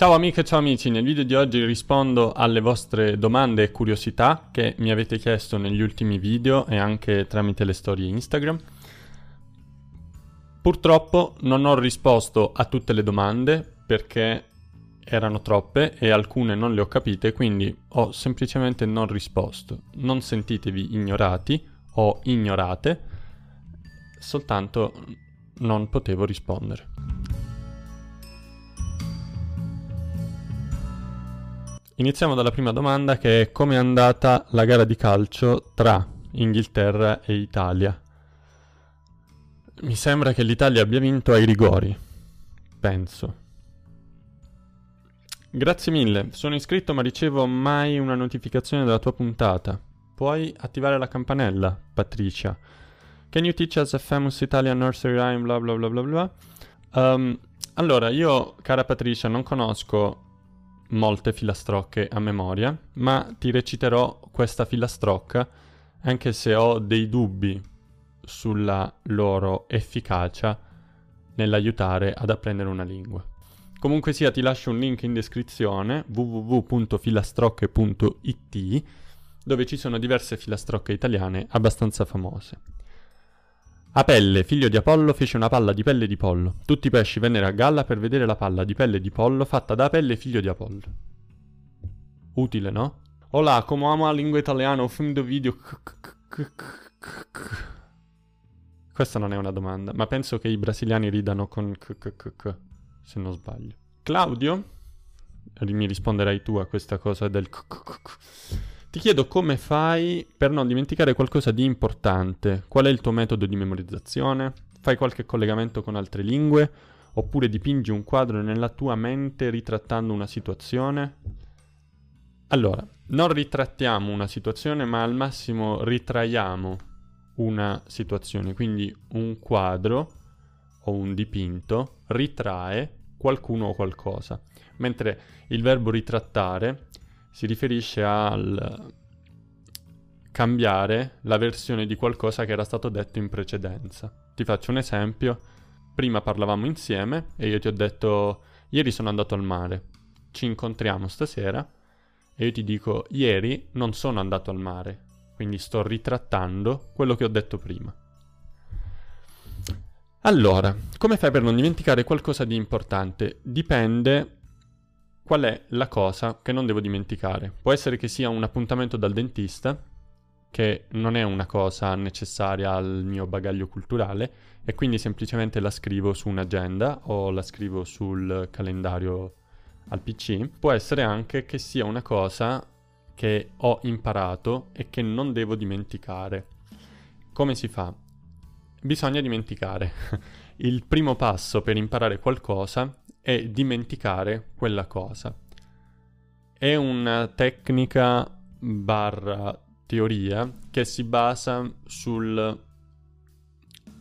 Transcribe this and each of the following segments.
Ciao amiche e ciao amici, nel video di oggi rispondo alle vostre domande e curiosità che mi avete chiesto negli ultimi video e anche tramite le storie Instagram. Purtroppo non ho risposto a tutte le domande perché erano troppe e alcune non le ho capite, quindi ho semplicemente non risposto. Non sentitevi ignorati o ignorate, soltanto non potevo rispondere. Iniziamo dalla prima domanda che è come è andata la gara di calcio tra Inghilterra e Italia. Mi sembra che l'Italia abbia vinto ai rigori, penso. Grazie mille, sono iscritto ma ricevo mai una notificazione della tua puntata. Puoi attivare la campanella, Patricia. Can you teach us a famous Italian nursery rhyme, bla bla bla bla bla? Um, allora, io, cara Patricia, non conosco molte filastrocche a memoria, ma ti reciterò questa filastrocca anche se ho dei dubbi sulla loro efficacia nell'aiutare ad apprendere una lingua. Comunque sia, ti lascio un link in descrizione www.filastrocche.it dove ci sono diverse filastrocche italiane abbastanza famose. Apelle, figlio di Apollo, fece una palla di pelle di pollo. Tutti i pesci vennero a galla per vedere la palla di pelle di pollo fatta da Apelle, figlio di Apollo. Utile, no? Hola, come amo la lingua italiana, un film di video. Questa non è una domanda, ma penso che i brasiliani ridano con k, se non sbaglio. Claudio, mi risponderai tu a questa cosa del k. Ti chiedo come fai per non dimenticare qualcosa di importante. Qual è il tuo metodo di memorizzazione? Fai qualche collegamento con altre lingue? Oppure dipingi un quadro nella tua mente ritrattando una situazione? Allora, non ritrattiamo una situazione, ma al massimo ritraiamo una situazione. Quindi un quadro o un dipinto ritrae qualcuno o qualcosa. Mentre il verbo ritrattare si riferisce al cambiare la versione di qualcosa che era stato detto in precedenza. Ti faccio un esempio. Prima parlavamo insieme e io ti ho detto ieri sono andato al mare. Ci incontriamo stasera e io ti dico ieri non sono andato al mare. Quindi sto ritrattando quello che ho detto prima. Allora, come fai per non dimenticare qualcosa di importante? Dipende qual è la cosa che non devo dimenticare. Può essere che sia un appuntamento dal dentista, che non è una cosa necessaria al mio bagaglio culturale, e quindi semplicemente la scrivo su un'agenda o la scrivo sul calendario al PC. Può essere anche che sia una cosa che ho imparato e che non devo dimenticare. Come si fa? Bisogna dimenticare. Il primo passo per imparare qualcosa è dimenticare quella cosa. È una tecnica barra teoria che si basa sul,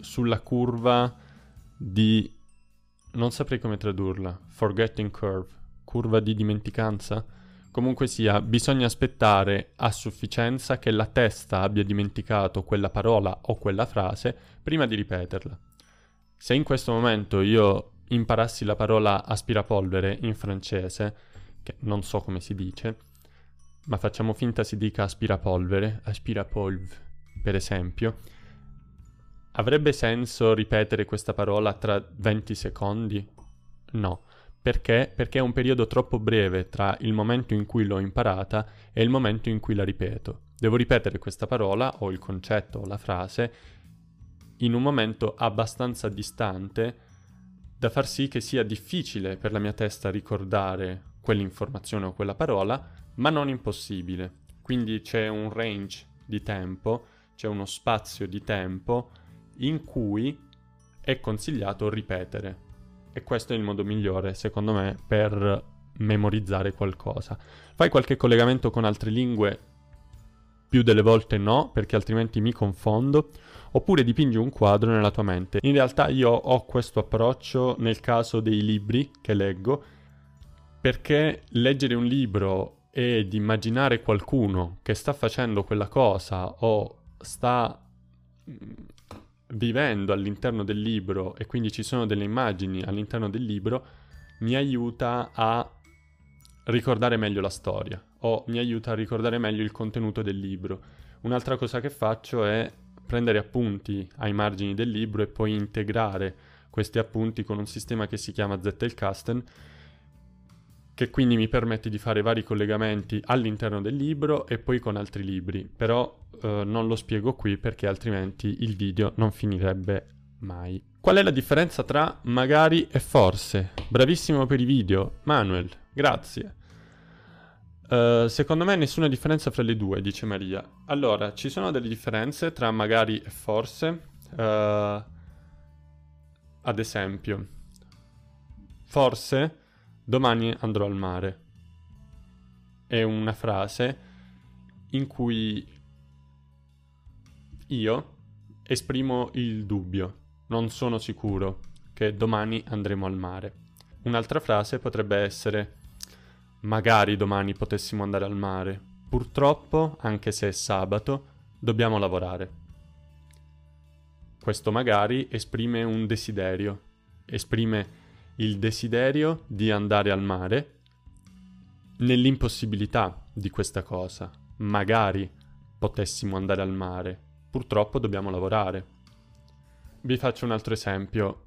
sulla curva di... non saprei come tradurla, forgetting curve, curva di dimenticanza. Comunque sia, bisogna aspettare a sufficienza che la testa abbia dimenticato quella parola o quella frase prima di ripeterla. Se in questo momento io imparassi la parola aspirapolvere in francese, che non so come si dice, ma facciamo finta si dica aspirapolvere, aspirapolv, per esempio, avrebbe senso ripetere questa parola tra 20 secondi? No. Perché? Perché è un periodo troppo breve tra il momento in cui l'ho imparata e il momento in cui la ripeto. Devo ripetere questa parola o il concetto o la frase in un momento abbastanza distante da far sì che sia difficile per la mia testa ricordare quell'informazione o quella parola, ma non impossibile. Quindi c'è un range di tempo, c'è uno spazio di tempo in cui è consigliato ripetere. E questo è il modo migliore, secondo me, per memorizzare qualcosa. Fai qualche collegamento con altre lingue? Più delle volte no, perché altrimenti mi confondo oppure dipingi un quadro nella tua mente. In realtà io ho questo approccio nel caso dei libri che leggo, perché leggere un libro ed immaginare qualcuno che sta facendo quella cosa o sta mm, vivendo all'interno del libro e quindi ci sono delle immagini all'interno del libro, mi aiuta a ricordare meglio la storia o mi aiuta a ricordare meglio il contenuto del libro. Un'altra cosa che faccio è prendere appunti ai margini del libro e poi integrare questi appunti con un sistema che si chiama Zettelkasten che quindi mi permette di fare vari collegamenti all'interno del libro e poi con altri libri, però eh, non lo spiego qui perché altrimenti il video non finirebbe mai. Qual è la differenza tra magari e forse? Bravissimo per i video, Manuel, grazie. Uh, secondo me nessuna differenza fra le due, dice Maria. Allora, ci sono delle differenze tra magari e forse. Uh, ad esempio, forse Domani andrò al mare. È una frase in cui io esprimo il dubbio, non sono sicuro che domani andremo al mare. Un'altra frase potrebbe essere magari domani potessimo andare al mare. Purtroppo, anche se è sabato, dobbiamo lavorare. Questo magari esprime un desiderio, esprime il desiderio di andare al mare nell'impossibilità di questa cosa. Magari potessimo andare al mare, purtroppo dobbiamo lavorare. Vi faccio un altro esempio.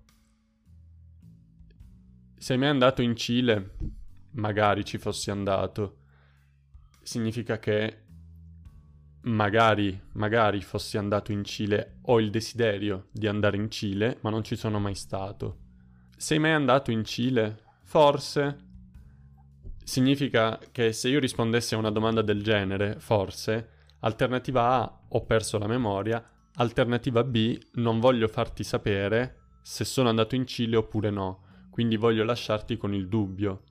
Sei mai andato in Cile? Magari ci fossi andato. Significa che magari, magari fossi andato in Cile, ho il desiderio di andare in Cile, ma non ci sono mai stato. Sei mai andato in Cile? Forse. Significa che se io rispondessi a una domanda del genere, forse, alternativa A, ho perso la memoria, alternativa B, non voglio farti sapere se sono andato in Cile oppure no, quindi voglio lasciarti con il dubbio,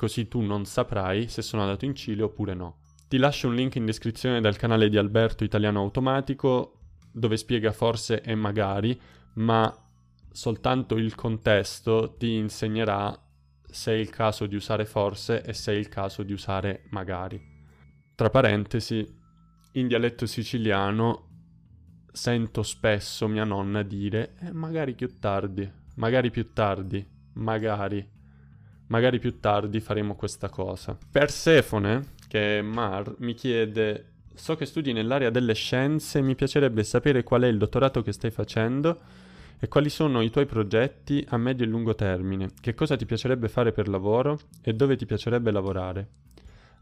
così tu non saprai se sono andato in Cile oppure no. Ti lascio un link in descrizione dal canale di Alberto Italiano Automatico dove spiega forse e magari, ma soltanto il contesto ti insegnerà se è il caso di usare forse e se è il caso di usare magari. Tra parentesi, in dialetto siciliano sento spesso mia nonna dire eh, magari più tardi, magari più tardi, magari, magari più tardi faremo questa cosa. Persefone, che è Mar, mi chiede so che studi nell'area delle scienze, mi piacerebbe sapere qual è il dottorato che stai facendo e quali sono i tuoi progetti a medio e lungo termine? Che cosa ti piacerebbe fare per lavoro e dove ti piacerebbe lavorare?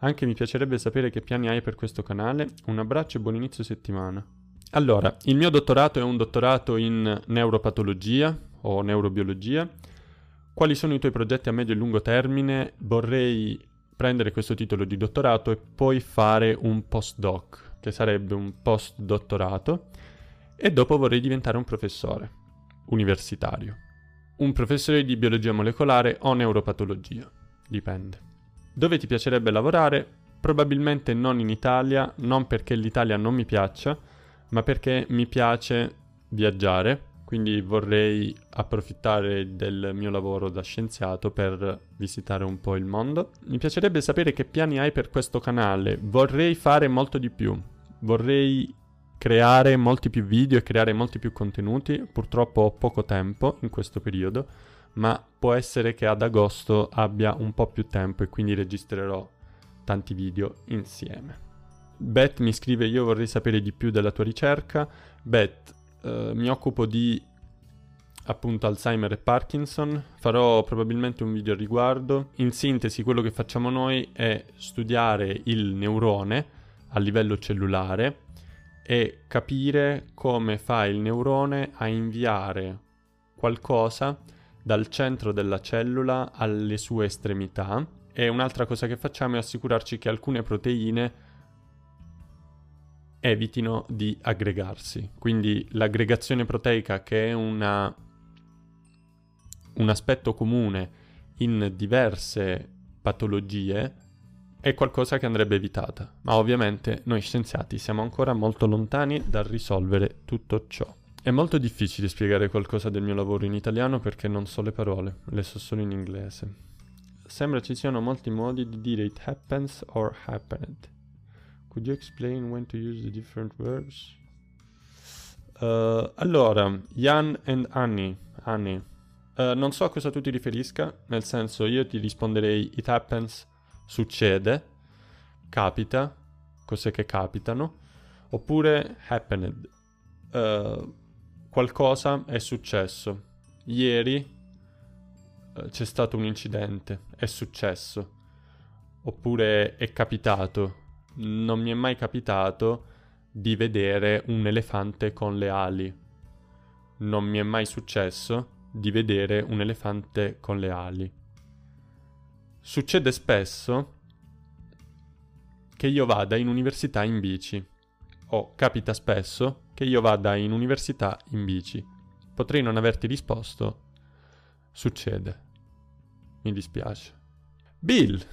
Anche mi piacerebbe sapere che piani hai per questo canale. Un abbraccio e buon inizio settimana. Allora, il mio dottorato è un dottorato in neuropatologia o neurobiologia. Quali sono i tuoi progetti a medio e lungo termine? Vorrei prendere questo titolo di dottorato e poi fare un postdoc, che sarebbe un postdottorato, e dopo vorrei diventare un professore universitario. Un professore di biologia molecolare o neuropatologia, dipende. Dove ti piacerebbe lavorare? Probabilmente non in Italia, non perché l'Italia non mi piaccia, ma perché mi piace viaggiare, quindi vorrei approfittare del mio lavoro da scienziato per visitare un po' il mondo. Mi piacerebbe sapere che piani hai per questo canale, vorrei fare molto di più, vorrei creare molti più video e creare molti più contenuti. Purtroppo ho poco tempo in questo periodo, ma può essere che ad agosto abbia un po' più tempo e quindi registrerò tanti video insieme. Beth mi scrive io vorrei sapere di più della tua ricerca. Beth, eh, mi occupo di appunto Alzheimer e Parkinson, farò probabilmente un video a riguardo. In sintesi quello che facciamo noi è studiare il neurone a livello cellulare e capire come fa il neurone a inviare qualcosa dal centro della cellula alle sue estremità e un'altra cosa che facciamo è assicurarci che alcune proteine evitino di aggregarsi. Quindi l'aggregazione proteica che è una, un aspetto comune in diverse patologie è qualcosa che andrebbe evitata, ma ovviamente noi scienziati siamo ancora molto lontani dal risolvere tutto ciò. È molto difficile spiegare qualcosa del mio lavoro in italiano perché non so le parole, le so solo in inglese. Sembra ci siano molti modi di dire it happens or happened. Could you explain when to use the different verbs? Uh, allora, Jan and Annie. Annie. Uh, non so a cosa tu ti riferisca, nel senso io ti risponderei it happens succede, capita, cose che capitano, oppure happened, uh, qualcosa è successo. Ieri c'è stato un incidente, è successo, oppure è capitato. Non mi è mai capitato di vedere un elefante con le ali. Non mi è mai successo di vedere un elefante con le ali. Succede spesso che io vada in università in bici. O capita spesso che io vada in università in bici. Potrei non averti risposto. Succede. Mi dispiace. Bill!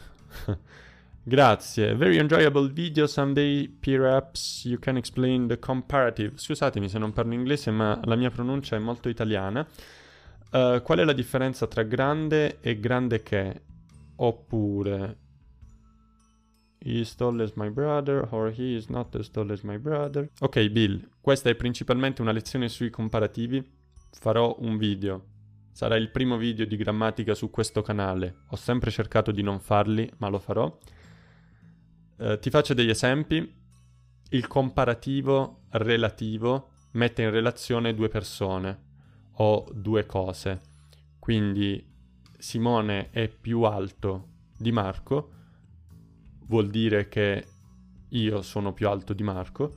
Grazie. Very enjoyable video. Someday perhaps you can explain the comparative. Scusatemi se non parlo inglese, ma la mia pronuncia è molto italiana. Uh, qual è la differenza tra grande e grande che? Oppure He is tall as my brother or he is not as tall as my brother. Ok Bill, questa è principalmente una lezione sui comparativi. Farò un video. Sarà il primo video di grammatica su questo canale. Ho sempre cercato di non farli, ma lo farò. Eh, ti faccio degli esempi. Il comparativo relativo mette in relazione due persone o due cose. Quindi Simone è più alto di Marco, vuol dire che io sono più alto di Marco.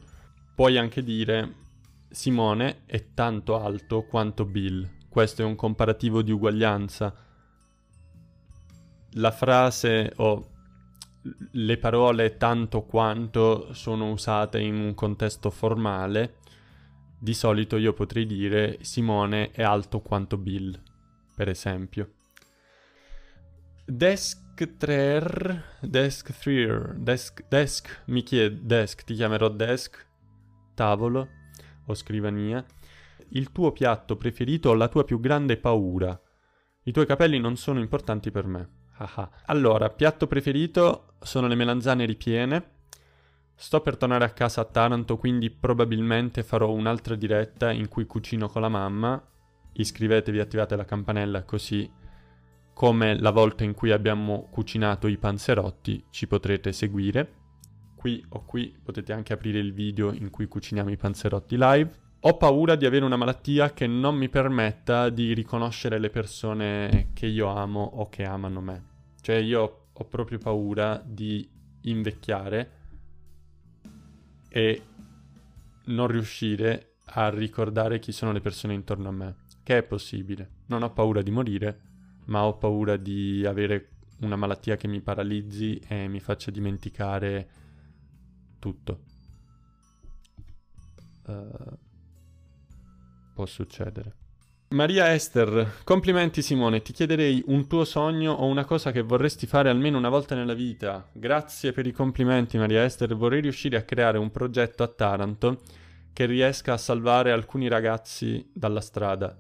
Puoi anche dire Simone è tanto alto quanto Bill. Questo è un comparativo di uguaglianza. La frase o le parole tanto quanto sono usate in un contesto formale, di solito io potrei dire Simone è alto quanto Bill, per esempio. Desk 3, desk 3, desk, desk, mi chiede, desk, ti chiamerò desk, tavolo o scrivania. Il tuo piatto preferito o la tua più grande paura? I tuoi capelli non sono importanti per me. Ah allora, piatto preferito sono le melanzane ripiene. Sto per tornare a casa a Taranto, quindi probabilmente farò un'altra diretta in cui cucino con la mamma. Iscrivetevi, attivate la campanella così come la volta in cui abbiamo cucinato i panzerotti ci potrete seguire. Qui o qui potete anche aprire il video in cui cuciniamo i panzerotti live. Ho paura di avere una malattia che non mi permetta di riconoscere le persone che io amo o che amano me. Cioè io ho proprio paura di invecchiare e non riuscire a ricordare chi sono le persone intorno a me. Che è possibile. Non ho paura di morire, ma ho paura di avere una malattia che mi paralizzi e mi faccia dimenticare tutto. Uh, può succedere. Maria Esther, complimenti Simone, ti chiederei un tuo sogno o una cosa che vorresti fare almeno una volta nella vita. Grazie per i complimenti Maria Esther, vorrei riuscire a creare un progetto a Taranto che riesca a salvare alcuni ragazzi dalla strada.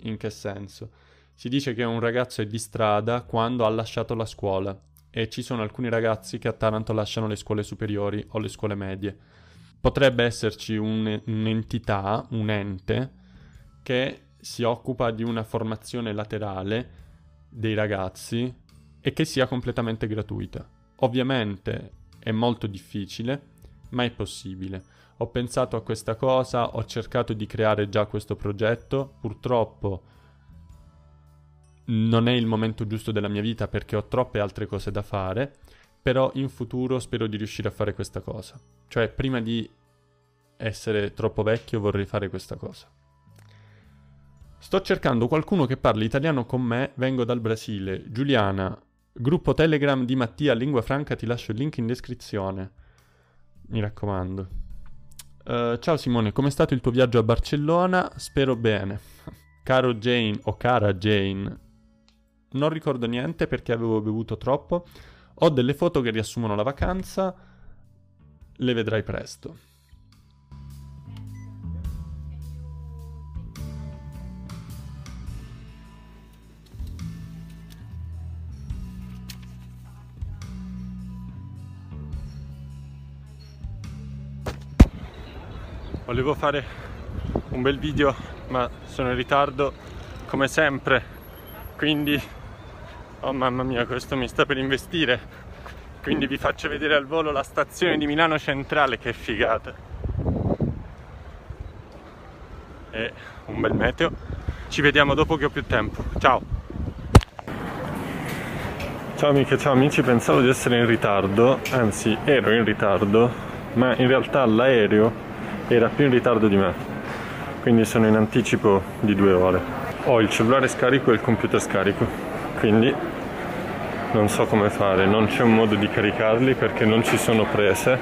In che senso? Si dice che un ragazzo è di strada quando ha lasciato la scuola e ci sono alcuni ragazzi che a Taranto lasciano le scuole superiori o le scuole medie. Potrebbe esserci un, un'entità, un ente, che si occupa di una formazione laterale dei ragazzi e che sia completamente gratuita. Ovviamente è molto difficile, ma è possibile. Ho pensato a questa cosa, ho cercato di creare già questo progetto, purtroppo non è il momento giusto della mia vita perché ho troppe altre cose da fare, però in futuro spero di riuscire a fare questa cosa. Cioè, prima di essere troppo vecchio vorrei fare questa cosa. Sto cercando qualcuno che parli italiano con me, vengo dal Brasile. Giuliana, gruppo Telegram di Mattia Lingua Franca, ti lascio il link in descrizione. Mi raccomando. Uh, ciao Simone, com'è stato il tuo viaggio a Barcellona? Spero bene. Caro Jane o cara Jane, non ricordo niente perché avevo bevuto troppo. Ho delle foto che riassumono la vacanza, le vedrai presto. Volevo fare un bel video ma sono in ritardo come sempre. Quindi oh mamma mia questo mi sta per investire. Quindi vi faccio vedere al volo la stazione di Milano Centrale che figata. E un bel meteo. Ci vediamo dopo che ho più tempo. Ciao. Ciao amiche ciao amici pensavo di essere in ritardo anzi ero in ritardo ma in realtà l'aereo era più in ritardo di me quindi sono in anticipo di due ore ho il cellulare scarico e il computer scarico quindi non so come fare, non c'è un modo di caricarli perché non ci sono prese,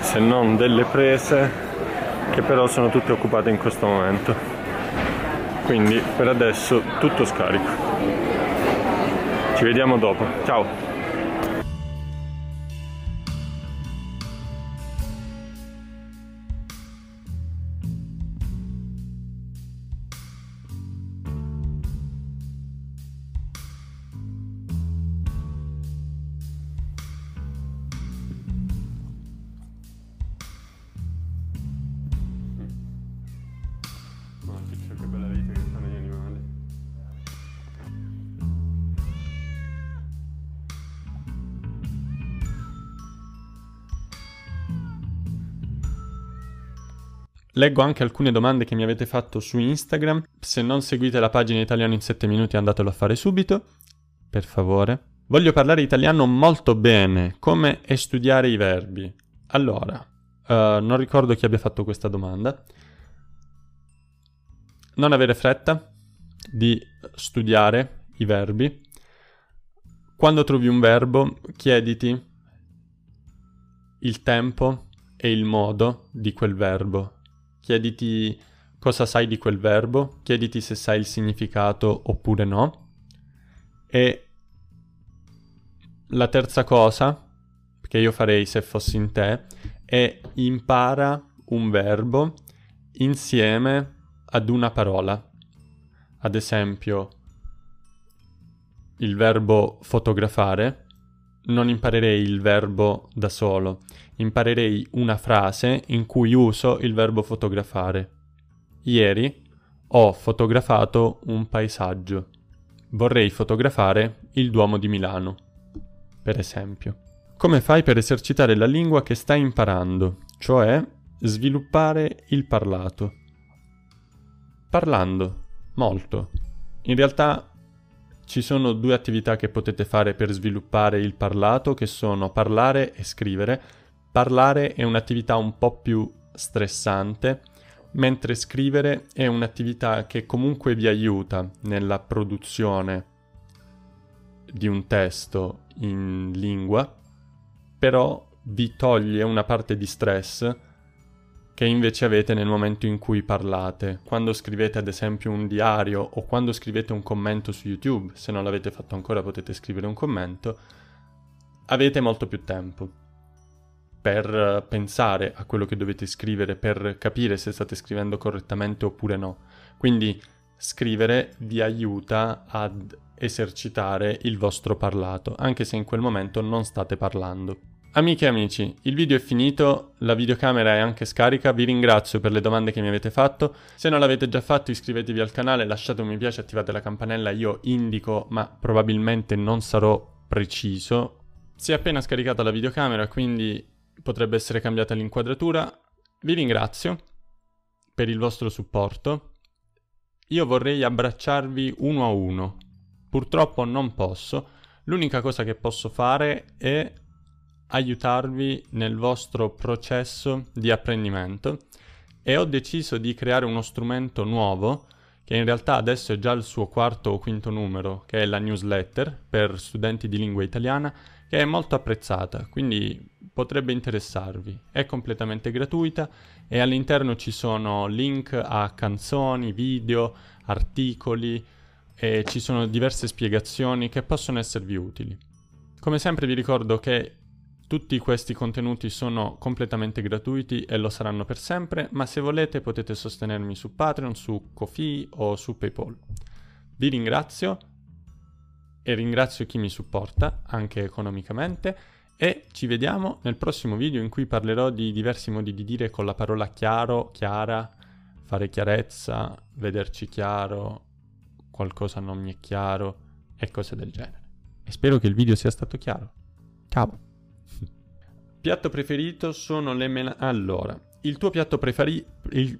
se non delle prese che però sono tutte occupate in questo momento. Quindi per adesso tutto scarico. Ci vediamo dopo. Ciao! Leggo anche alcune domande che mi avete fatto su Instagram. Se non seguite la pagina Italiano in 7 minuti andatelo a fare subito, per favore. Voglio parlare italiano molto bene, come è studiare i verbi. Allora, uh, non ricordo chi abbia fatto questa domanda. Non avere fretta di studiare i verbi. Quando trovi un verbo, chiediti il tempo e il modo di quel verbo chiediti cosa sai di quel verbo, chiediti se sai il significato oppure no. E la terza cosa che io farei se fossi in te è impara un verbo insieme ad una parola. Ad esempio, il verbo fotografare, non imparerei il verbo da solo, imparerei una frase in cui uso il verbo fotografare. Ieri ho fotografato un paesaggio. Vorrei fotografare il Duomo di Milano, per esempio. Come fai per esercitare la lingua che stai imparando, cioè sviluppare il parlato? Parlando, molto. In realtà ci sono due attività che potete fare per sviluppare il parlato, che sono parlare e scrivere. Parlare è un'attività un po' più stressante, mentre scrivere è un'attività che comunque vi aiuta nella produzione di un testo in lingua, però vi toglie una parte di stress che invece avete nel momento in cui parlate. Quando scrivete ad esempio un diario o quando scrivete un commento su YouTube, se non l'avete fatto ancora potete scrivere un commento, avete molto più tempo per pensare a quello che dovete scrivere, per capire se state scrivendo correttamente oppure no. Quindi scrivere vi aiuta ad esercitare il vostro parlato, anche se in quel momento non state parlando. Amiche e amici, il video è finito, la videocamera è anche scarica, vi ringrazio per le domande che mi avete fatto, se non l'avete già fatto iscrivetevi al canale, lasciate un mi piace, attivate la campanella, io indico ma probabilmente non sarò preciso. Si è appena scaricata la videocamera quindi potrebbe essere cambiata l'inquadratura. Vi ringrazio per il vostro supporto. Io vorrei abbracciarvi uno a uno. Purtroppo non posso. L'unica cosa che posso fare è aiutarvi nel vostro processo di apprendimento e ho deciso di creare uno strumento nuovo che in realtà adesso è già il suo quarto o quinto numero, che è la newsletter per studenti di lingua italiana, che è molto apprezzata, quindi potrebbe interessarvi. È completamente gratuita e all'interno ci sono link a canzoni, video, articoli e ci sono diverse spiegazioni che possono esservi utili. Come sempre vi ricordo che tutti questi contenuti sono completamente gratuiti e lo saranno per sempre, ma se volete potete sostenermi su Patreon, su Kofi o su PayPal. Vi ringrazio e ringrazio chi mi supporta, anche economicamente, e ci vediamo nel prossimo video in cui parlerò di diversi modi di dire con la parola chiaro, chiara, fare chiarezza, vederci chiaro, qualcosa non mi è chiaro e cose del genere. E spero che il video sia stato chiaro. Ciao! Piatto preferito sono le mela... Allora, il tuo piatto preferito... Il...